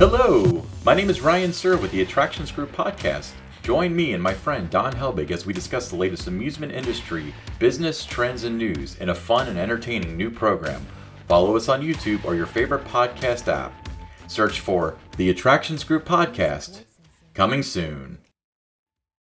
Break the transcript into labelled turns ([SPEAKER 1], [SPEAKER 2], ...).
[SPEAKER 1] Hello, my name is Ryan Suhr with the Attractions Group podcast. Join me and my friend Don Helbig as we discuss the latest amusement industry, business, trends, and news in a fun and entertaining new program. Follow us on YouTube or your favorite podcast app. Search for the Attractions Group podcast. Coming soon.